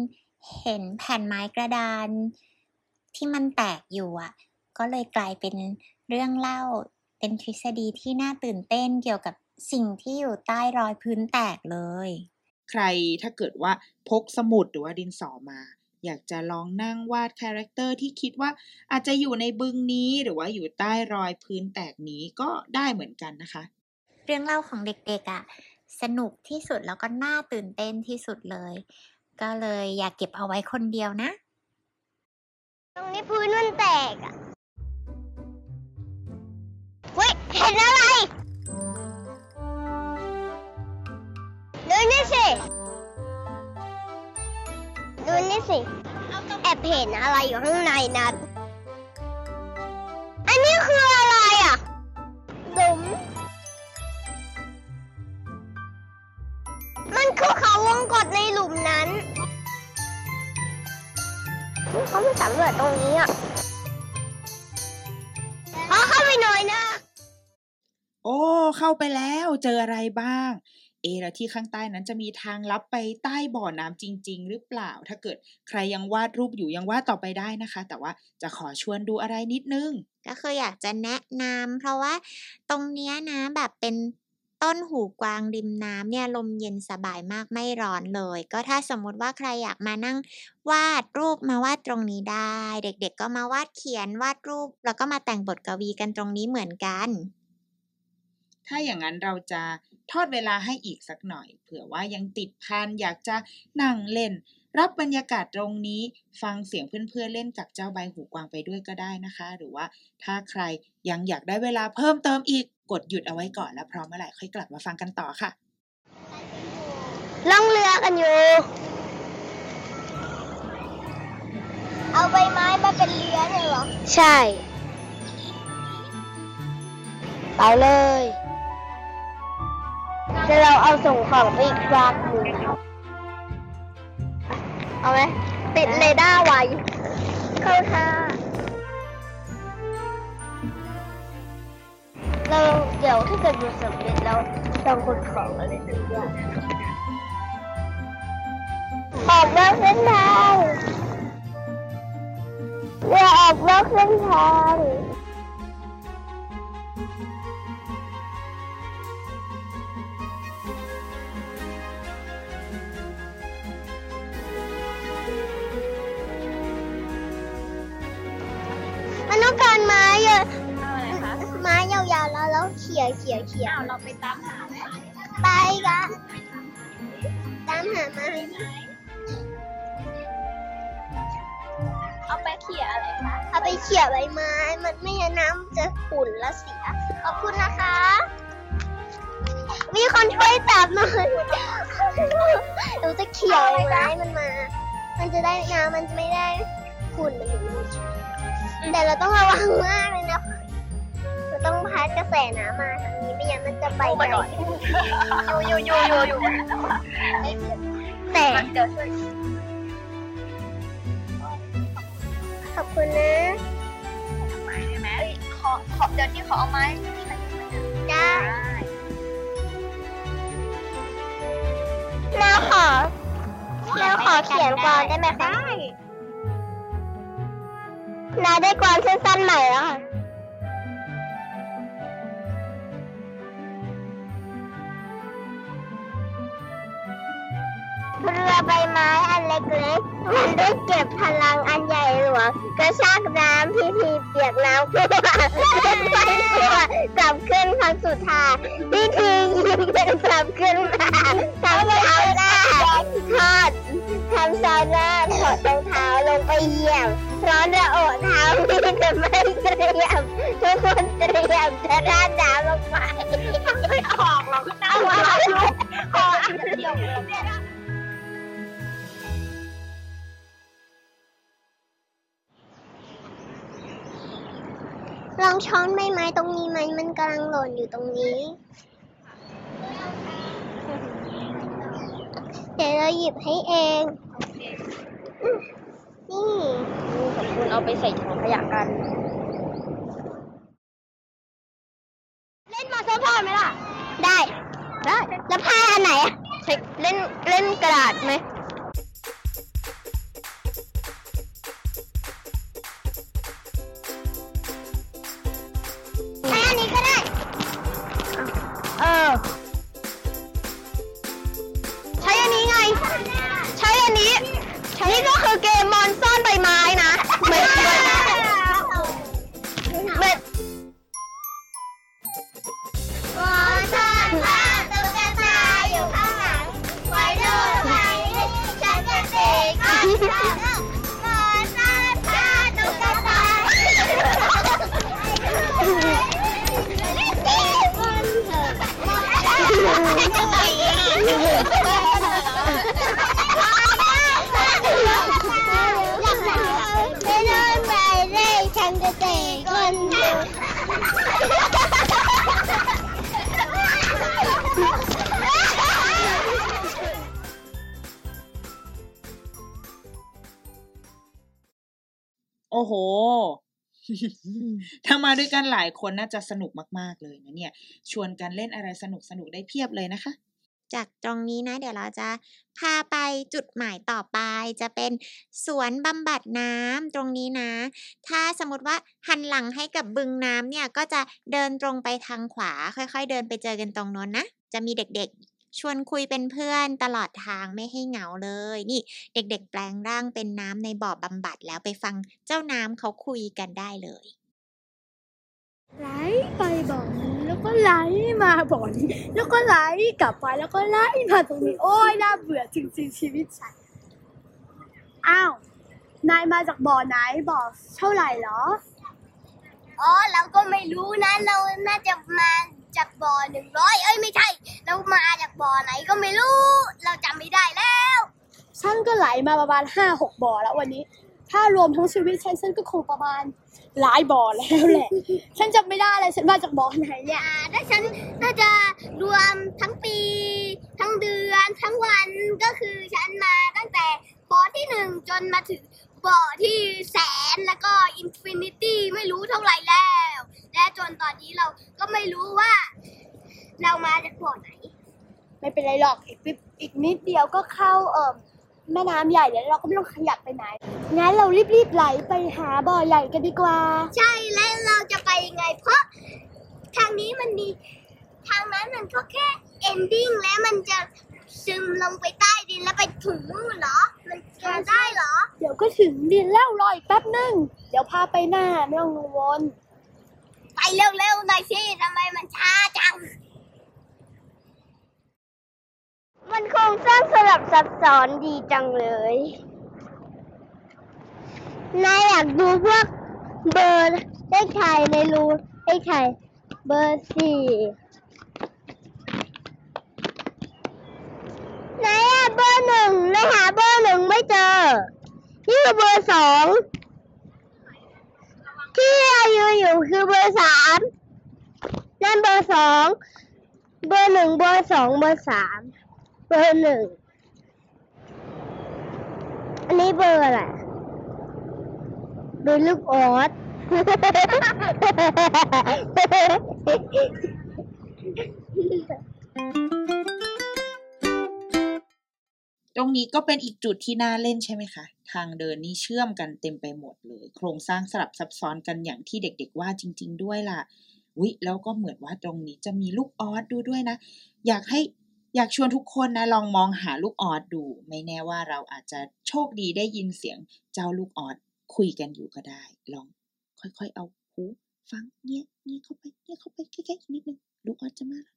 เห็นแผ่นไม้กระดาน ที่มันแตกอยู่อะ ก็เลยกลายเป็นเรื่องเล่าเป็นทฤษฎีที่น่าตื่นเต้นเกี่ยวกับสิ่งที่อยู่ใต้รอยพื้นแตกเลย ใครถ้าเกิดว่าพกสมุดหรือว่าดินสอมา อยากจะลองนั่งวาดคาแรคเตอร์ที่คิดว่าอาจจะอยู่ในบึงนี้หรือว่าอยู่ใต้รอยพื้นแตกนี้ก็ได้เหมือนกันนะคะ เรื่องเล่าของเด็กๆอะสนุกที่สุดแล้วก็น่าตื่นเต้นที่สุดเลย ก็เลยอยากเก็บเอาไว้คนเดียวนะ ตรงนี้พื้นมันแตกอะเฮ้ยเห็นอะไรดูนี่สิ ดูนี่สิ แอบเห็นอะไรอยู่ข้างในนั้น อันนี้คืออะไรอะหลุม มันคือเขาวงกดในหลุมนั้นเขาไม่สำรวจตรงนี้อะขอเข้าไปหน่อยนะ โอ้ เข้าไปแล้ว เจออะไรบ้าง เอเอะแล้วที่ข้างใต้นั้นจะมีทางลับไปใต้บ่อน้ำจริง ๆ หรือเปล่า ถ้าเกิดใครยังวาดรูปอยู่ยังวาดต่อไปได้นะคะ แต่ว่าจะขอชวนดูอะไรนิดนึง ก็คืออยากจะแนะนำเพราะว่าตรงเนี้ยนะแบบเป็นต้นหูกวางริมน้ำเนี่ยลมเย็นสบายมากไม่ร้อนเลย ก็ถ้าสมมุติว่าใครอยากมานั่งวาดรูปมาวาดตรงนี้ได้ เด็กๆก็มาวาดเขียนวาดรูป แล้วก็มาแต่งบทกวีกันตรงนี้เหมือนกัน ถ้าอย่างนั้นเราจะ ทอดเวลาให้อีกสักหน่อย เผื่อว่ายังติดพันอยากจะนั่งเล่น รับบรรยากาศตรงนี้ ฟังเสียงเพื่อนๆเล่นกับเจ้าใบหูกวางไปด้วยก็ได้นะคะ หรือว่าถ้าใครยังอยากได้เวลาเพิ่มเติมอีกกดหยุดเอาไว้ก่อนแล้วพร้อมเมื่อไหร่ค่อยกลับมาฟังกันต่อค่ะล่องเรือกันอยู่ เอาใบไม้มาเป็นเรือเลยเหรอ ใช่ ไปเลย จะเราเอาส่งของไปอีกฝากหนึ่งเอาไหมติดเรดาร์ไว้ เข้าท่าเราเดี๋ยวถ้าเกิดอยู่สำเร็จแล้วต้องคนของอะไรสักอย่างออกนอกเส้นทางเรือออกนอกเส้นทาง เขี่ยเขี่ยเขี่ยเราไปตามหาไปกันตามหาไม้เอาไปเขี่ยอะไรคะเอาไปเขี่ยใบไม้ มันไม่งั้นน้ำจะขุ่นและเสีย ขอบคุณนะคะ มีคนช่วยจับหน่อยหนูจะเขี่ยใบไม้มันมา มันจะได้น้ำมันจะไม่ได้ขุ่นมันแต่เราต้องระวังมาก ดกระแสน้ำมาทางนี้ไม่งั้นมันจะไปไกลอยู่อยู่อยู่อยู่อยู่แต่เดี๋ยวช่วยขอบคุณนะไม้ได้ไหมเอ้ยขอขอเดี๋ยวนี้ขอเอาไม้ใช้ได้แล้วขอแล้วขอเขียนก่อนได้ไหมคะได้นาได้กวางสั้นๆใหม่แล้วค่ะ ใบไม้อันเล็กๆ มันได้เก็บพลังอันใหญ่หลวงกระชากน้ำพีพีเปียกน้ำขึ้นมาไปตัวกลับขึ้นครั้งสุดท้ายพิธียิงเป็นกลับขึ้นมาทำซาวน่าทอดทำซาวน่าถอดรองเท้าลงไปเหยียบร้อนระโอเท้าที่จะไม่เตรียมทุกคนเตรียมจะราดน้ำลงไป มมันกำลังหล่นอยู่ตรงนี้ เดี๋ยวเราหยิบให้เอง นี่ขอบคุณเอาไปใส่ถุงขยะกัน เล่นมาเสื้อผ้าไหมล่ะ ได้ ได้ แล้วผ้าอันไหนอะใช้เล่นเล่นกระดาษไหม ถ้ามาด้วยกันหลายคนน่าจะสนุกมากๆเลยนะเนี่ย ชวนกันเล่นอะไรสนุกสนุกๆได้เพียบเลยนะคะ จากตรงนี้นะ เดี๋ยวเราจะพาไปจุดหมายต่อไป จะเป็นสวนบำบัดน้ำตรงนี้นะ ถ้าสมมติว่าหันหลังให้กับบึงน้ำเนี่ยก็จะเดินตรงไปทางขวา ค่อย ๆ เดินไปเจอกันตรงโน้นนะ จะมีเด็กๆชวนคุยเป็นเพื่อนตลอดทางไม่ให้เหงาเลย นี่เด็กๆแปลงร่างเป็นน้ำในบ่อบำบัดแล้วไปฟังเจ้าน้ำเขาคุยกันได้เลย ไหลไปบ่อนี้แล้วก็ไหลมาบ่อนี้ แล้วก็ไหลกลับไปแล้วก็ไหลมาตรงนี้ โอ้ยน่าเบื่อจริงๆชีวิตฉันอ้าวนายมาจากบ่อไหนบ่อเท่าไหร่เหรออ๋อเราก็ไม่รู้นะเราน่าจะมาจากบ่อหนึ่งร้อยเอ้ยไม่ใช่ เรามาจากบ่อไหนก็ไม่รู้ เราจำไม่ได้แล้วฉันก็ไหลมาประมาณห้าหกบ่อแล้ววันนี้ ถ้ารวมทั้งชีวิตฉันฉันก็คงประมาณ หลายบ่อแล้วแหละ ฉันจำไม่ได้เลยฉันมาจากบ่อไหนเนี่ย อ่าถ้าฉันน่าจะรวมทั้งปี ทั้งเดือนทั้งวันก็คือฉันมาตั้งแต่บ่อที่หนึ่งจนมาถึงบ่อที่แสนแล้วก็ infinity ไม่รู้เท่าไหร่แล้ว และจนตอนนี้เราก็ไม่รู้ว่า เรามาจากบ่อไหน ไม่เป็นไรหรอกอีกปิ๊บอีกนิดเดียวก็เข้าเอ่อแม่น้ำใหญ่แล้วเราก็ไม่ต้องขยับไปไหน งั้นเรารีบๆไหลไปหาบ่อใหญ่กันดีกว่า ใช่แล้วเราจะไปยังไง เพราะทางนี้มันมี ทางนั้นมันก็แค่เอนดิ้งแล้วมันจะซึมลงไปใต้ดินแล้วไปถึงนู่นเหรอ มันจะได้เหรอ เดี๋ยวก็ถึงดินแล้วรออีกแป๊บนึง เดี๋ยวพาไปหน้าไม่ต้องกังวลไปเร็วๆหน่อยสิทำไมมันช้าจัง มันคงสร้างสลับซับซ้อนดีจังเลย นายอยากดูพวกเบอร์เลขไทยในรูเลขไทยเบอร์สี่นอะเบอร์หนึ่งนายหาเบอร์หนึ่งไม่เจอ นี่คือเบอร์สองที่อายุอยู่คือเบอร์สามนั่นเบอร์สองเบอร์หนึ่งเบอร์สองเบอร์สามเบอร์หนึ่งอันนี้เบอร์อะไร เบอร์ลูกออสตรงนี้ก็เป็นอีกจุดที่น่าเล่นใช่ไหมคะ ทางเดินนี่เชื่อมกันเต็มไปหมดเลย โครงสร้างสลับซับซ้อนกันอย่างที่เด็กๆว่าจริง ๆ ด้วยล่ะวิแล้วก็เหมือนว่าตรงนี้จะมีลูกออสดูด้วยนะ อยากให้อยากชวนทุกคนนะลองมองหาลูกออสดู ไม่แน่ว่าเราอาจจะโชคดีได้ยินเสียงเจ้าลูกออส คุยกันอยู่ก็ได้ ลองค่อยๆเอาหูฟังเงียเงียเข้าไปเงียเข้าไปใกล้ๆอีกนิดนึงลูกออสจะมาแล้ว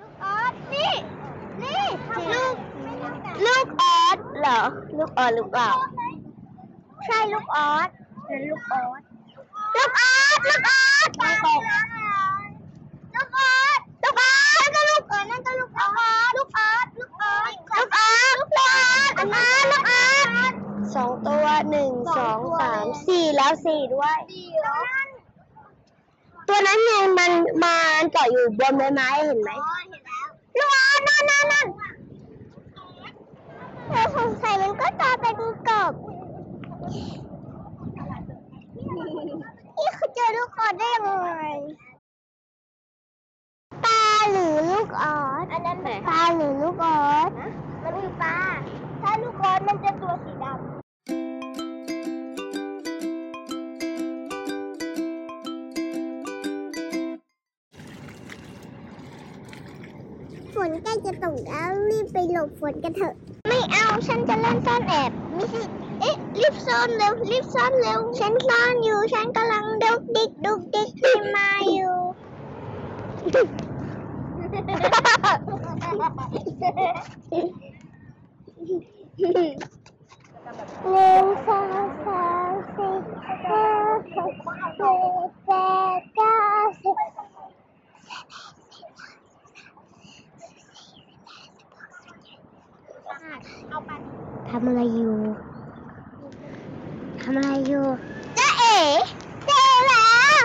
ลูกออสนี่ นี่ลูกลูกออสเหรอ ลูกออสหรือเปล่าใช่ลูกออสนั่นลูกออสลูกออสลูกออสตกลูกออสลูกออสนั่นก็ลูกออสนั่นก็ลูกออสลูกออสลูกออสลูกออสลูกออสลูกออสลูกออส สองตัวหนึ่งสองสามสี่แล้วสี่ด้วย ตัวนั้นไงมันมันเกาะอยู่บนใบไม้เห็นไหมลูกออสนั่นนั่นนั่นเราสงสัยมันก็จะเป็นกบนี่คือเจอลูกออสได้ยังไงปลาหรือลูกออสอันนั้นปลาหรือลูกออสมันคือปลาถ้าลูกออสมันจะตัวสีดำ นใกล้จะตกแล้วรีบไปหลบฝนกันเถอะ ไม่เอาฉันจะเล่นซ่อนแอบไม่สิเอ๊ะรีบซ่อนเร็วรีบซ่อนเร็ว ฉันซ่อนอยู่ฉันกำลังดุกดิกดุกดิกไปมาอยู่หนึ่งสองสามสี่ห้าหกเจ็ดแปดเก้าสิบ ทำอะไรอยู่ทำอะไรอยู่จ้าเอ๋เจอแล้ว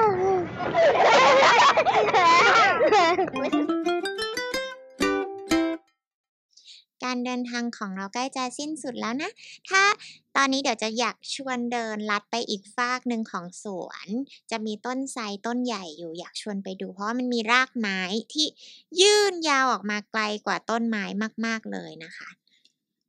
การเดินทางของเราใกล้จะสิ้นสุดแล้วนะ ถ้าตอนนี้เดี๋ยวจะอยากชวนเดินลัดไปอีกฟากหนึ่งของสวน จะมีต้นไทรต้นใหญ่อยู่อยากชวนไปดู เพราะมันมีรากไม้ที่ยื่นยาวออกมาไกลกว่าต้นไม้มาก ๆเลยนะคะ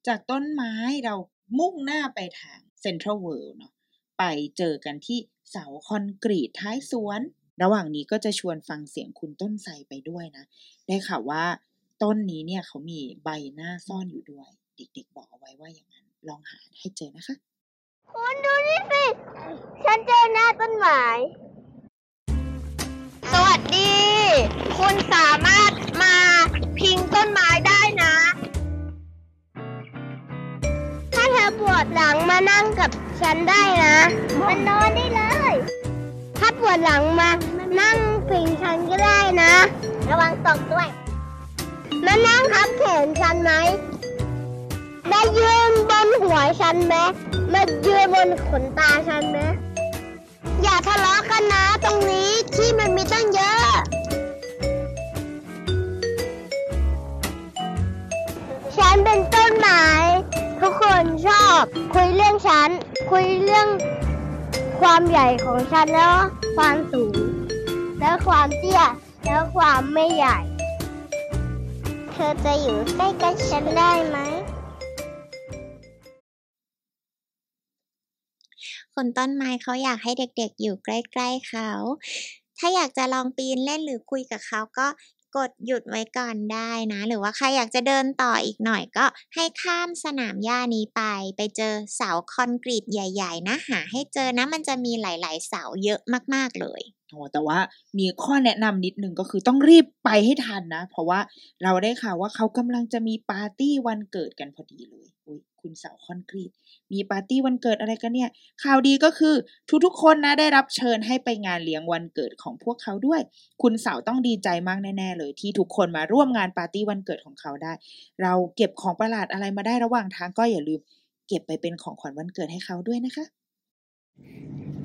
จากต้นไม้เรามุ่งหน้าไปทางเซ็นทรัลเวิลด์เนาะไปเจอกันที่เสาคอนกรีตท้ายสวน ระหว่างนี้ก็จะชวนฟังเสียงคุณต้นไทรไปด้วยนะ ได้ข่าวว่าต้นนี้เนี่ยเขามีใบหน้าซ่อนอยู่ด้วย เด็กๆบอกเอาไว้ว่าอย่างนั้น ลองหาให้เจอนะคะ คุณดูนี่สิ ฉันเจอหน้าต้นไม้สวัสดี คุณสามารถมาพิงต้นไม้ได้ ปวดหลังมานั่งกับฉันได้นะ มันนอนได้เลย ถ้าปวดหลังมานั่งพิงฉันก็ได้นะ ระวังตกด้วย มานั่งทับแขนฉันไหมได้ยืนบนหัวฉันไหมมายืนบนขนตาฉันไหมอย่าทะเลาะกันนะตรงนี้ที่มันมีตั้งเยอะฉันเป็นต้นไม้ ทุกคนชอบคุยเรื่องฉัน คุยเรื่องความใหญ่ของฉันแล้วความสูง แล้วความเตี้ยแล้วความไม่ใหญ่ เธอจะอยู่ใกล้กับฉันได้ไหม คนต้นไม้เขาอยากให้เด็กๆอยู่ใกล้ๆเขา ถ้าอยากจะลองปีนเล่นหรือคุยกับเขาก็ กดหยุดไว้ก่อนได้นะ หรือว่าใครอยากจะเดินต่ออีกหน่อยก็ให้ข้ามสนามหญ้านี้ไป ไปเจอเสาคอนกรีตใหญ่ ๆ นะหาให้เจอนะมันจะมีหลาย ๆ เสาเยอะมากๆเลยโอ้แต่ว่ามีข้อแนะนำนิดนึงก็คือต้องรีบไปให้ทันนะ เพราะว่าเราได้ข่าวว่าเขากำลังจะมีปาร์ตี้วันเกิดกันพอดีเลยอุย คุณเสาคอนกรีต มีปาร์ตี้วันเกิดอะไรกันเนี่ย ข่าวดีก็คือทุกๆคนนะได้รับเชิญให้ไปงานเลี้ยงวันเกิดของพวกเขาด้วย คุณเสาต้องดีใจมากแน่ๆเลย ที่ทุกคนมาร่วมงานปาร์ตี้วันเกิดของเขาได้ เราเก็บของประหลาดอะไรมาได้ระหว่างทางก็อย่าลืม เก็บไปเป็นของขวัญวันเกิดให้เขาด้วยนะคะ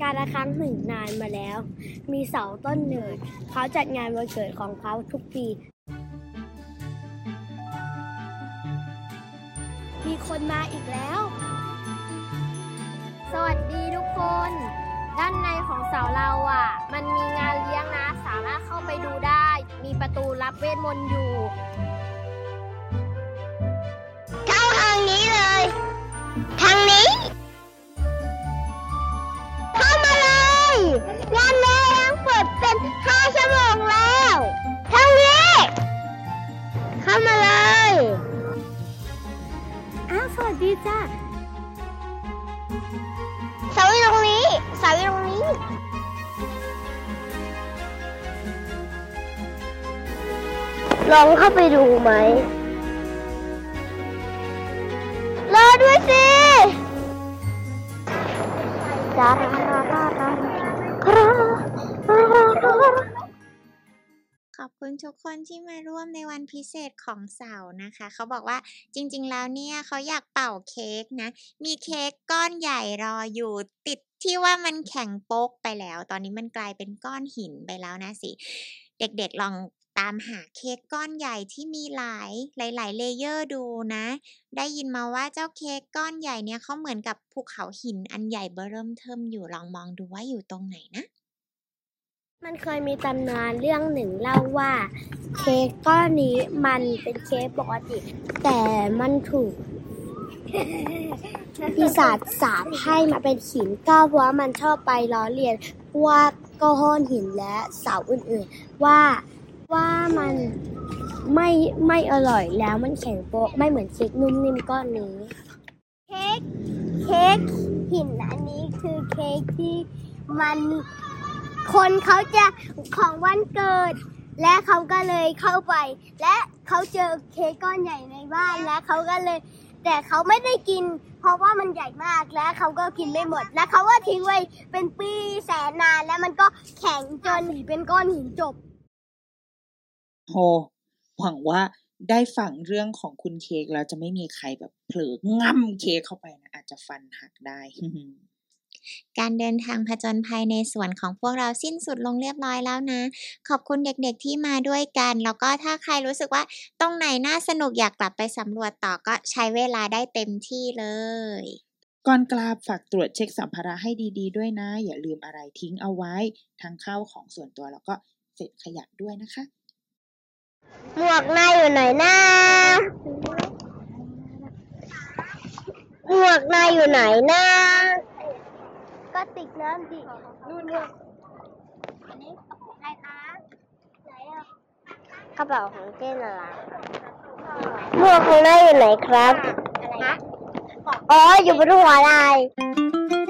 การละครั้งหนึ่งนานมาแล้ว มีเสาต้นหนึ่งเขาจัดงานวันเกิดของเขาทุกปี มีคนมาอีกแล้ว สวัสดีทุกคน ด้านในของเสาเราอะ มันมีงานเลี้ยงนะ สามารถเข้าไปดูได้ มีประตูรับเวทมนต์อยู่ เข้าทางนี้เลย ทางนี้ เข้ามาเลยงานเลี้ยงเปิดเป็นห้าชั่วโมงแล้ว ทางนี้ เข้ามาเลย อ้าวสวัสดีจ้าสาอยู่ตรงนี้สาอยู่ตรงนี้ ลองเข้าไปดูไหม รอด้วยสิดา อบคุณทุกคนที่มาร่วมในวันพิเศษของเสาร์นะคะ เขาบอกว่าจริง ๆ แล้วเนี่ยเขาอยากเป่าเค้กนะ มีเค้กก้อนใหญ่รออยู่ติดที่ว่ามันแข็งโป๊กไปแล้ว ตอนนี้มันกลายเป็นก้อนหินไปแล้วนะสิ เด็กๆลองตามหาเค้กก้อนใหญ่ที่มีหลายหลาย ๆ เลเยอร์ดูนะ ได้ยินมาว่าเจ้าเค้กก้อนใหญ่เนี่ยเขาเหมือนกับภูเขาหินอันใหญ่เบอเริ่มเทิมอยู่ลองมองดูว่าอยู่ตรงไหนนะ มันเคยมีตำนานเรื่องหนึ่งเล่าว่า เค้กก้อนนี้มันเป็นเค้กปกติ แต่มันถูกปีศาจสาปให้มาเป็นหินก็เพราะว่ามันชอบไปล้อเลียนว่าก้อนหินและเสาอื่นๆ ว่าว่ามันไม่ไม่อร่อยแล้วมันแข็งโป๊กไม่เหมือนเค้กนุ่มนิ่มก้อนนี้ เค้กเค้กหินอันนี้คือเค้กที่มัน คนเขาจะของวันเกิด และเขาก็เลยเข้าไป และเขาเจอเค้กก้อนใหญ่ในบ้านและเขาก็เลย แต่เขาไม่ได้กิน เพราะว่ามันใหญ่มากและเขาก็กินไม่หมด และเขาก็ทิ้งไว้เป็นปีแสนนานแล้วมันก็แข็งจนเป็นก้อนหินจบโหหวังว่าได้ฟังเรื่องของคุณเค้กแล้วจะไม่มีใครแบบเผลอง่ำเค้กเข้าไปนะอาจจะฟันหักได้ การเดินทางผจญภัยในสวนของพวกเราสิ้นสุดลงเรียบร้อยแล้วนะ ขอบคุณเด็กๆที่มาด้วยกัน แล้วก็ถ้าใครรู้สึกว่าตรงไหนน่าสนุกอยากกลับไปสำรวจต่อก็ใช้เวลาได้เต็มที่เลยก่อนกลับฝากตรวจเช็คสัมภาระให้ดี ๆด้วยนะ อย่าลืมอะไรทิ้งเอาไว้ ทั้งข้าวของส่วนตัวแล้วก็เศษขยะด้วยนะคะ หมวกนายอยู่ไหนนะหมวกนายอยู่ไหนนะ ก็ติดน้ำดินู่นเนี่ยอันนี้กระเป๋าใครคะไหนอะกระเป๋าของเจนอะไรหมวกของนายอยู่ไหนครับ อะไรนะ อ๋อ อยู่บนหัวนายอ